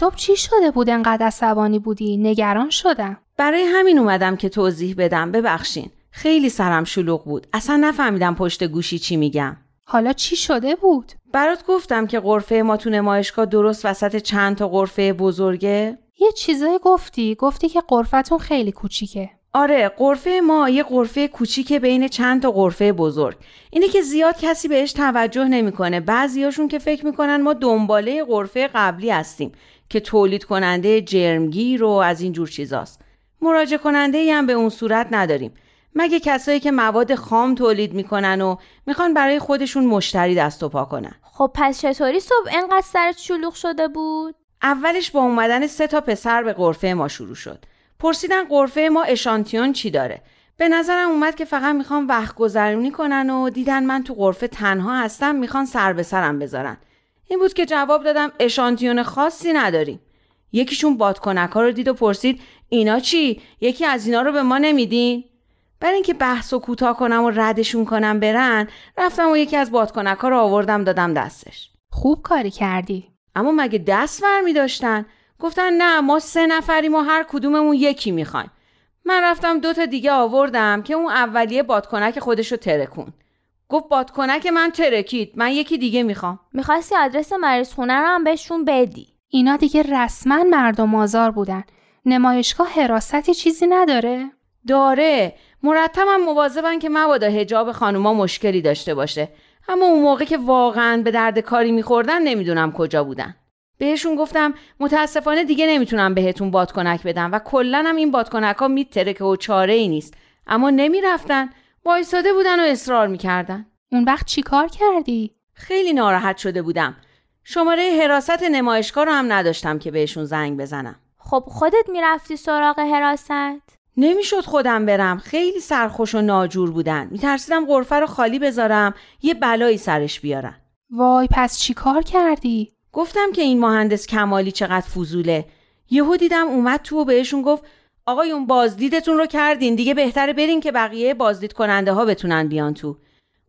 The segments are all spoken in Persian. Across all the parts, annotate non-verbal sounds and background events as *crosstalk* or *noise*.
صبح چی شده بود انقدر عصبانی بودی؟ نگران شدم. برای همین اومدم که توضیح بدم ببخشین. خیلی سرم شلوغ بود. اصلا نفهمیدم پشت گوشی چی میگم. حالا چی شده بود؟ برات گفتم که قرفه ما تو نمایشگاه درست وسط چند تا قرفه بزرگه؟ یه چیزایی گفتی. گفتی که قرفتون خیلی کوچیکه. آره قرفه ما یه قرفه کوچیک بین چند تا قرفه بزرگ اینه که زیاد کسی بهش توجه نمی‌کنه بعضیاشون که فکر می‌کنن ما دنباله قرفه قبلی هستیم که تولید کننده جرمگیر و از این جور چیزاست. مراجع کننده ای هم به اون صورت نداریم. مگه کسایی که مواد خام تولید می‌کنن و می‌خوان برای خودشون مشتری دست و پا کنن؟ خب پس چطوری صبح اینقدر سرت شلوغ شده بود؟ اولش با اومدن سه تا پسر به قرفه ما شروع شد. پرسیدن قرفه ما اشانتیون چی داره. به نظرم اومد که فقط می‌خوان وقت گذرونی کنن و دیدن من تو قرفه تنها هستم می‌خوان سر به سرم بذارن. این بود که جواب دادم اشانتیون خاصی نداریم یکیشون بادکنک ها رو دید و پرسید اینا چی؟ یکی از اینا رو به ما نمیدین؟ برای اینکه بحث و کوتاه کنم و ردشون کنم برن رفتم و یکی از بادکنک ها رو آوردم دادم دستش. خوب کاری کردی. اما مگه دست ور داشتن؟ گفتن نه ما سه نفریم و هر کدوممون یکی می‌خوایم. من رفتم دو تا دیگه آوردم که اون اولیه بادکنک خودشو ترکون. گفت بادکنک من ترکید. من یکی دیگه می‌خوام. می‌خواستی آدرس مریض خونه رو هم بهشون بدی. اینا دیگه رسما مردم آزار بودن. نمایشگاه حراستی چیزی نداره؟ داره. مرتبم مواظبن که مبادا هجاب خانوما مشکلی داشته باشه. اما اون موقع که واقعا به درد کاری میخوردن نمی‌دونم کجا بودن. بهشون گفتم متاسفانه دیگه نمی‌تونم بهتون بادکنک بدم و کلا هم این بادکنک ها میترکه و چاره ای نیست. اما نمی‌رفتن. وایساده بودن و اصرار می‌کردن. اون وقت چی کار کردی؟ خیلی ناراحت شده بودم. شماره حراست نمایشگاه رو هم نداشتم که بهشون زنگ بزنم. خب خودت می‌رفتی سراغ حراست؟ نمی‌شد خودم برم. خیلی سرخوش و ناجور بودن. میترسیدم غرفه رو خالی بذارم یه بلایی سرش بیارن. وای پس چی کار کردی؟ گفتم که این مهندس کمالی چقدر فضوله. یهو دیدم اومد تو و بهشون گفت آقایون بازدیدتون رو کردین. دیگه بهتره برین که بقیه بازدید کننده ها بتونن بیان تو.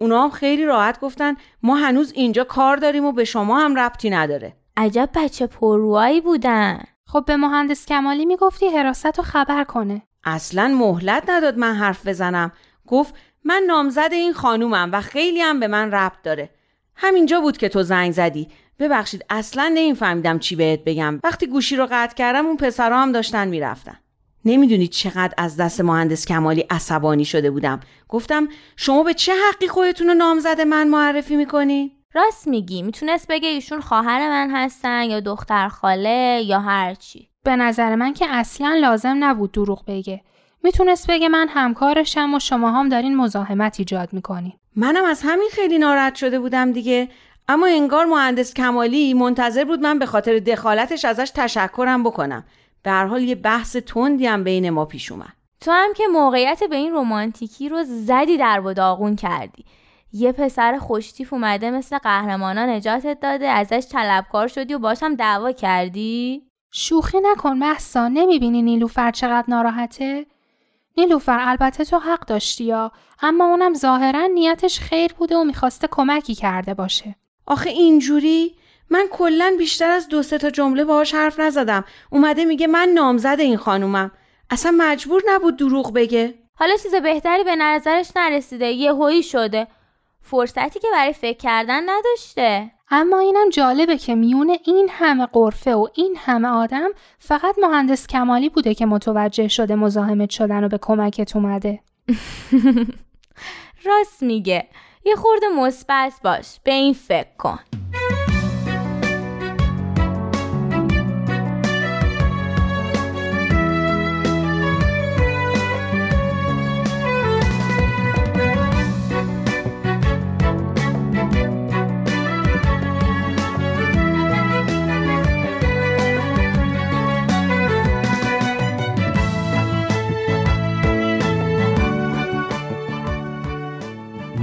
اونا هم خیلی راحت گفتن ما هنوز اینجا کار داریم و به شما هم ربطی نداره. عجب بچه پروایی بودن. خب به مهندس کمالی می‌گفتی حراست رو خبر کنه. اصلا مهلت نداد من حرف بزنم. گفت من نامزد این خانومم و خیلی هم به من ربط داره. همینجا بود که تو زنگ زدی. ببخشید اصلا نمیفهمیدم چی بهت بگم. وقتی گوشی رو قطع کردم اون پسرها هم داشتن می‌رفتن. نمی‌دونید چقدر از دست مهندس کمالی عصبانی شده بودم. گفتم شما به چه حقی خودتون رو نامزد من معرفی می‌کنی؟ راست میگی. می‌تونست بگه ایشون خواهر من هستن یا دختر خاله یا هرچی به نظر من که اصلا لازم نبود دروغ بگه. می‌تونست بگه من همکارشم و شما هم دارین مزاحمت ایجاد می‌کنین. منم از همین خیلی ناراحت شده بودم دیگه. اما انگار مهندس کمالی منتظر بود من به خاطر دخالتش ازش تشکرم بکنم. به هر حال یه بحث تندی هم بین ما پیش اومد. تو هم که موقعیت به این رومانتیکی رو زدی در و داغون کردی. یه پسر خوشتیف اومده مثل قهرمانا نجاتت داده ازش طلبکار شدی و باشم دعوا کردی؟ شوخی نکن محسا نمی‌بینی نیلوفر چقدر ناراحته؟ نیلوفر البته تو حق داشتی یا اما اونم ظاهرا نیتش خیر بوده و می‌خواسته کمکی کرده باشه. آخه اینجوری من کلا بیشتر از دو سه تا جمله باهاش حرف نزدم. اومده میگه من نامزد این خانومم. اصلا مجبور نبود دروغ بگه. حالا چیز بهتری به نظرش نرسیده. یه هویی شده. فرصتی که برای فکر کردن نداشته. اما اینم جالبه که میونه این همه قرفه و این همه آدم فقط مهندس کمالی بوده که متوجه شده مزاحمت شدن و به کمکت اومده. *laughs* راست میگه. یه خورده مثبت باش. به این فکر کن.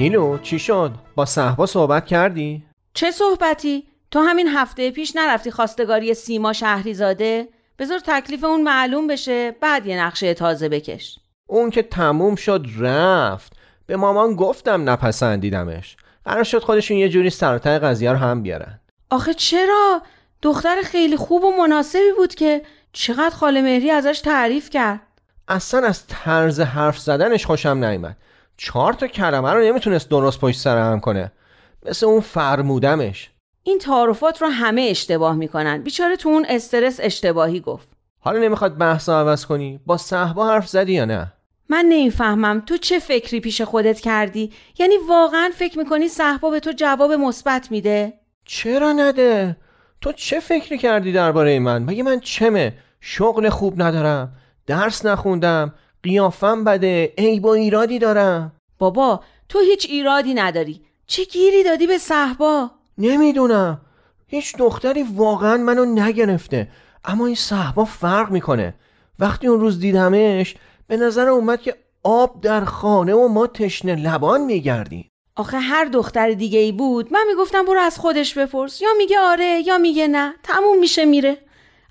نیلو چی شد با صحبا صحبت کردی؟ چه صحبتی؟ تو همین هفته پیش نرفتی خواستگاری سیما شهریزاده؟ بذار تکلیف اون معلوم بشه بعد یه نقشه تازه بکش. اون که تموم شد رفت. به مامان گفتم نپسندیدمش. قرار شد خودشون یه جوری سرتای قضیه رو هم بیارن. آخه چرا؟ دختر خیلی خوب و مناسبی بود که چقدر خاله مهری ازش تعریف کرد. اصلا از طرز حرف زدنش خوشم نیامد چهار تا کلمه رو نمی‌تونست درست پشت سر هم کنه. مثل اون فرمودمش. این تعارفات رو همه اشتباه می‌کنن. بیچاره تو اون استرس اشتباهی گفت. حالا نمی‌خواد بحث عوض کنی؟ با صحبا حرف زدی یا نه؟ من نمی‌فهمم. تو چه فکری پیش خودت کردی؟ یعنی واقعا فکر می‌کنی صحبا به تو جواب مثبت میده؟ چرا نده؟ تو چه فکری کردی درباره من؟ مگه من چمه؟ شغل خوب ندارم درس نخوندم قیافم بده. عیب و ایرادی دارم. بابا تو هیچ ایرادی نداری. چه گیری دادی به صحبا؟ نمی‌دونم. هیچ دختری واقعا منو نگرفته. اما این صحبا فرق می‌کنه. وقتی اون روز دیدمش به نظر اومد که آب در خانه و ما تشنه لبان میگردیم. آخه هر دختر دیگه ای بود من می‌گفتم برو از خودش بپرس. یا میگه آره یا میگه نه. تموم میشه میره.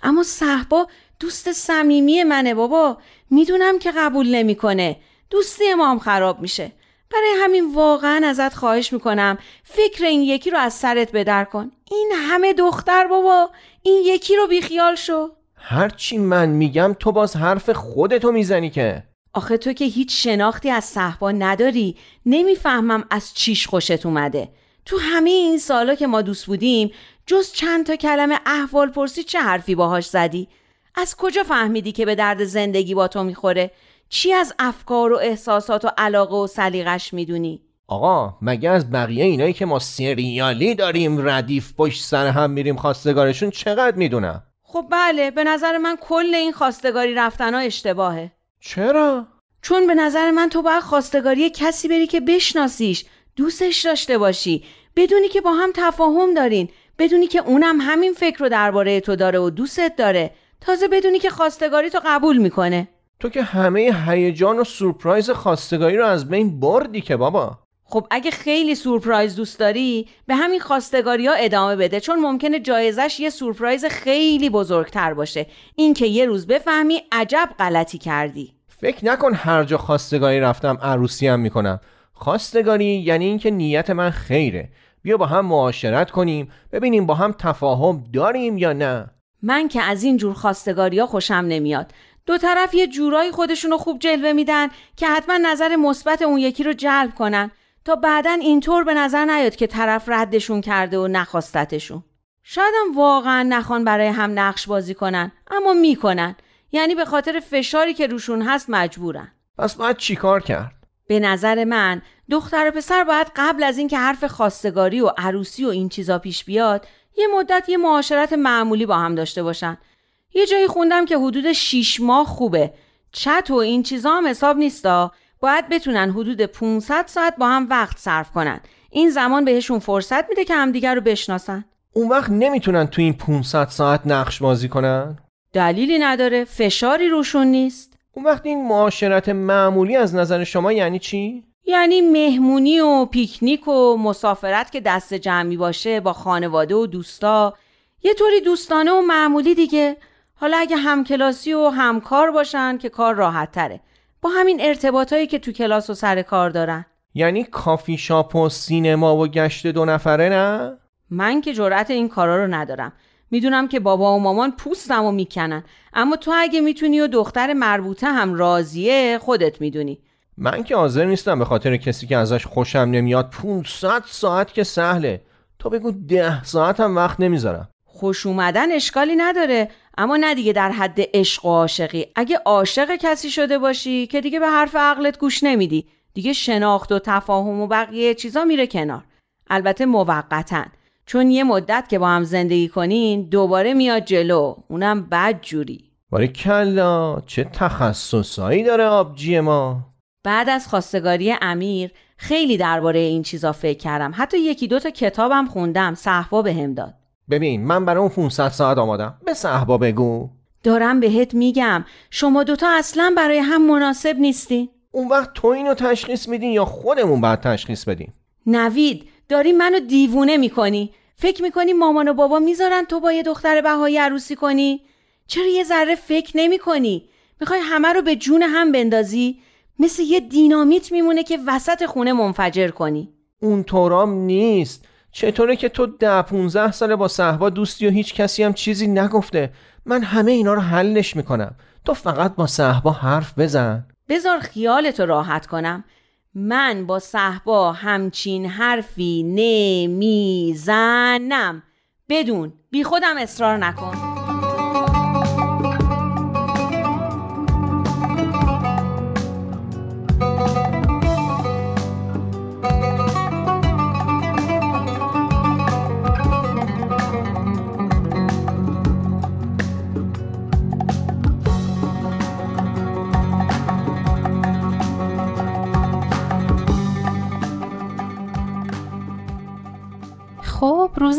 اما صحبا دوست صمیمی منه بابا. می‌دونم که قبول نمی‌کنه. دوستی ما هم خراب میشه. برای همین واقعا ازت خواهش می‌کنم فکر این یکی رو از سرت بدر کن. این همه دختر بابا این یکی رو بیخیال شو. هرچی من میگم تو باز حرف خودتو می‌زنی که. آخه تو که هیچ شناختی از صحبا نداری. نمی‌فهمم از چیش خوشت اومده. تو همه این سالا که ما دوست بودیم جز چند تا کلمه احوال پرسی چه حرفی باهاش زدی؟ از کجا فهمیدی که به درد زندگی با تو می‌خوره؟ چی از افکار و احساسات و علاقه و سلیقش می‌دونی؟ آقا مگه از بقیه اینایی که ما سریالی داریم ردیف پشت سر هم میریم خواستگارشون چقدر می‌دونم خب بله به نظر من کل این خواستگاری رفتن ها اشتباهه. چرا؟ چون به نظر من تو باید خواستگاری کسی بری که بشناسیش دوستش داشته باشی. بدونی که با هم تفاهم دارین. بدونی که اونم همین فکر رو درباره تو داره و دوستت داره. تازه بدونی که خواستگاری تو قبول می‌کنه. تو که همه هیجان و سورپرایز خواستگاری رو از بین بردی که بابا. خب اگه خیلی سورپرایز دوست داری به همین خواستگاری ها ادامه بده چون ممکنه جایزش یه سورپرایز خیلی بزرگتر باشه. اینکه یه روز بفهمی عجب غلطی کردی. فکر نکن هر جا خواستگاری رفتم عروسی هم می‌کنم. خواستگاری یعنی اینکه نیت من خیره. بیا با هم معاشرت کنیم ببینیم با هم تفاهم داریم یا نه. من که از این جور خواستگاری ها خوشم نمیاد. دو طرف یه جورایی خودشونو خوب جلوه میدن که حتما نظر مثبت اون یکی رو جلب کنن تا بعدا اینطور به نظر نیاد که طرف ردشون کرده و نخواستتشون. شاید هم واقعا نخوان برای هم نقش بازی کنن اما می‌کنن. یعنی به خاطر فشاری که روشون هست مجبورن. پس باید چیکار کرد؟ به نظر من دختر و پسر باید قبل از اینکه حرف خواستگاری و عروسی و این چیزا پیش بیاد یه مدت یه معاشرت معمولی با هم داشته باشن. یه جایی خوندم که حدود 6 ماه خوبه. چت و این چیزا هم حساب نیستا. باید بتونن حدود 500 ساعت با هم وقت صرف کنن. این زمان بهشون فرصت میده که همدیگر رو بشناسن. اون وقت نمی‌تونن تو این 500 ساعت نقش بازی کنن؟ دلیلی نداره. فشاری روشون نیست. اون وقت این معاشرت معمولی از نظر شما یعنی چی؟ یعنی مهمونی و پیکنیک و مسافرت که دست جمعی باشه با خانواده و دوستا. یه طوری دوستانه و معمولی دیگه. حالا اگه همکلاسی و همکار باشن که کار راحت تره با همین ارتباطایی که تو کلاس و سر کار دارن. یعنی کافی شاپ و سینما و گشت دو نفره نه؟ من که جرأت این کارا رو ندارم. می‌دونم که بابا و مامان پوستم و می‌کنن. اما تو اگه می‌تونی و دختر مربوطه هم راضیه خودت می‌دونی. من که حاضر نیستم به خاطر کسی که ازش خوشم نمیاد 500 ساعت که سهله. تو بگو ده ساعت هم وقت نمی‌ذارم. خوش اومدن اشکالی نداره. اما نه دیگه در حد عشق و عاشقی. اگه عاشق کسی شده باشی که دیگه به حرف عقلت گوش نمیدی. دیگه شناخت و تفاهم و بقیه چیزا میره کنار. البته موقتا. چون یه مدت که با هم زندگی کنین دوباره میاد جلو. اونم بد جوری باره کلا چه تخصصایی داره آبجی ما؟ بعد از خواستگاری امیر خیلی درباره این چیزا فکر کردم. حتی یکی دو تا کتابم خوندم صحبا بهم داد. ببین من برای اون 500 ساعت آمادم. به صحبا بگو. دارم بهت میگم. شما دوتا اصلا برای هم مناسب نیستین اون وقت تو اینو تشخیص میدین یا خودمون باید تشخیص بدیم؟ نوید داری منو دیوونه می‌کنی. فکر می‌کنی مامان و بابا می‌ذارن تو با یه دختر بهایی عروسی کنی؟ چرا یه ذره فکر نمی‌کنی؟ می‌خوای همه رو به جون هم بندازی؟ مثل یه دینامیت میمونه که وسط خونه منفجر کنی. اون طورام نیست. چطوره که تو ده 15 ساله با صحبا دوستی و هیچ کسی هم چیزی نگفته؟ من همه اینا رو حلش می‌کنم. تو فقط با صحبا حرف بزن. بذار خیالتو راحت کنم. من با صحبا همچین حرفی نمی‌زنم. بدون. بی خودم اصرار نکن.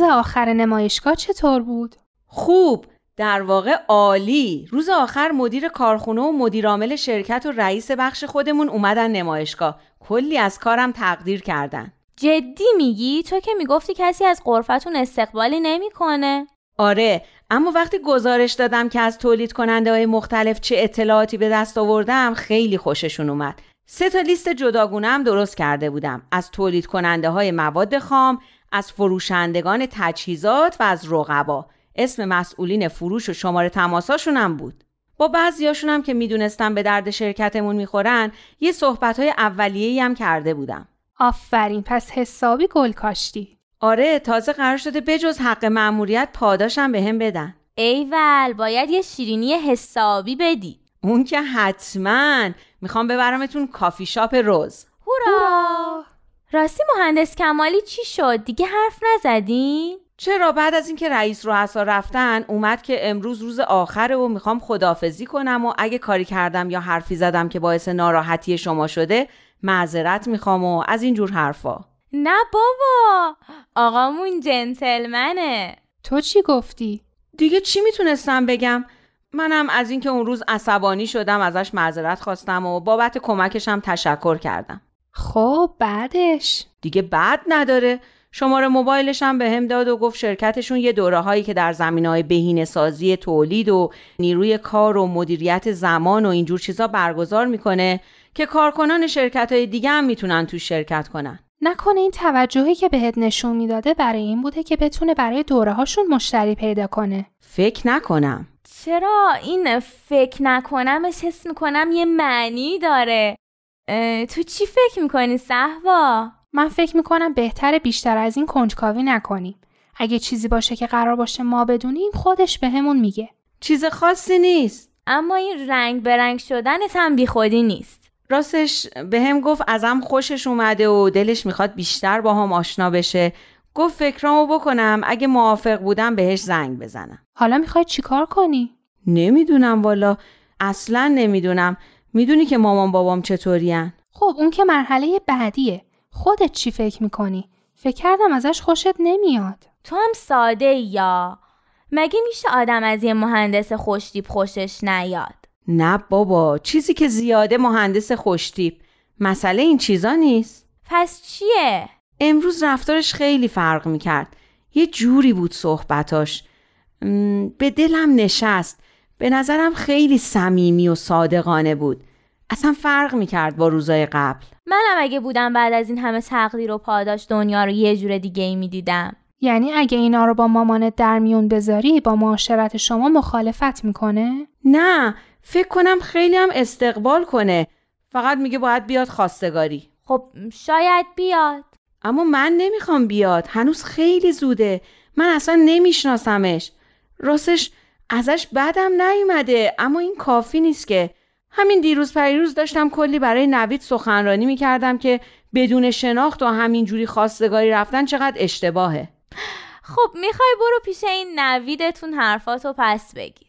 آخر نمایشگاه چطور بود؟ خوب. در واقع عالی. روز آخر مدیر کارخونه و مدیرعامل شرکت و رئیس بخش خودمون اومدن نمایشگاه. کلی از کارم تقدیر کردن. جدی میگی؟ تو که می‌گفتی کسی از قرفتون استقبالی نمی‌کنه. آره. اما وقتی گزارش دادم که از تولید کننده های مختلف چه اطلاعاتی به دست آوردم خیلی خوششون اومد. سه تا لیست جداگونه هم درست کرده بودم. از تولید کننده های مواد خام از فروشندگان تجهیزات و از رقبا. اسم مسئولین فروش و شماره تماساشون هم بود. با بعضیاشون هم که می‌دونستم به درد شرکتمون می‌خورن یه صحبت های اولیه‌ای هم کرده بودم. آفرین پس حسابی گل کاشتی. آره تازه قرار شده بجز حق مأموریت پاداشم به هم بدن. ایول باید یه شیرینی حسابی بدی. اون که حتما. می‌خوام ببرمتون کافی شاپ روز. هورا! راستی مهندس کمالی چی شد؟ دیگه حرف نزدین؟ چرا بعد از اینکه رئیس رؤسا رفتن اومد که امروز روز آخره و می‌خوام خدافزی کنم و اگه کاری کردم یا حرفی زدم که باعث ناراحتی شما شده معذرت می‌خوام و از این جور حرفا. نه بابا آقامون جنتلمنه. تو چی گفتی؟ دیگه چی می‌تونستم بگم؟ منم از اینکه اون روز عصبانی شدم ازش معذرت خواستم و بابت کمکشم تشکر کردم. خب بعدش. دیگه بعد نداره. شماره موبایلش هم به هم داد و گفت شرکتشون یه دوره هایی که در زمین های بهینه سازی تولید و نیروی کار و مدیریت زمان و اینجور چیزا برگزار می‌کنه که کارکنان شرکت های دیگه هم می‌تونن تو شرکت کنن. نکنه این توجهی که بهت نشون می‌داده برای این بوده که بتونه برای دوره هاشون مشتری پیدا کنه. فکر نکنم. چرا؟ این فکر نکنمش حس می‌کنم یه معنی داره. تو چی فکر می‌کنی صحوا؟ من فکر می‌کنم بهتر بیشتر از این کنجکاوی نکنیم. اگه چیزی باشه که قرار باشه ما بدونیم خودش بهمون به میگه. چیز خاصی نیست. اما این رنگ به رنگ شدنت هم بیخودی نیست. راستش به هم گفت ازم خوشش اومده و دلش می‌خواد بیشتر با هم آشنا بشه. گفت فکرامو بکنم اگه موافق بودم بهش زنگ بزنم. حالا می‌خوای چیکار کنی؟ نمی‌دونم والا. اصلا نمی‌دونم. می‌دونی که مامان بابام چطورین؟ خب اون که مرحله بعدیه. خودت چی فکر می‌کنی؟ فکر کردم ازش خوشت نمیاد. تو هم ساده یا. مگه میشه آدم از یه مهندس خوشتیپ خوشش نیاد؟ نه بابا چیزی که زیاده مهندس خوشتیپ. مسئله این چیزا نیست. پس چیه؟ امروز رفتارش خیلی فرق می‌کرد. یه جوری بود صحبتاش. به دلم نشست. به نظرم خیلی صمیمی و صادقانه بود. اصلا فرق می‌کرد با روزای قبل. منم اگه بودم بعد از این همه تقدیر و پاداش دنیا رو یه جور دیگه ای می‌دیدم. یعنی اگه اینا رو با مامانت در میون بذاری با معاشرت شما مخالفت می‌کنه؟ نه فکر کنم خیلی هم استقبال کنه. فقط میگه باید بیاد خواستگاری. خب شاید بیاد. اما من نمی‌خوام بیاد. هنوز خیلی زوده. من اصلا نمیشناسمش. راستش ازش بدم نیومده. اما این کافی نیست که. همین دیروز پریروز داشتم کلی برای نوید سخنرانی می‌کردم که بدون شناخت و همینجوری خواستگاری رفتن چقدر اشتباهه. خب می‌خوای برو پیش این نویدتون حرفاتو پس بگی.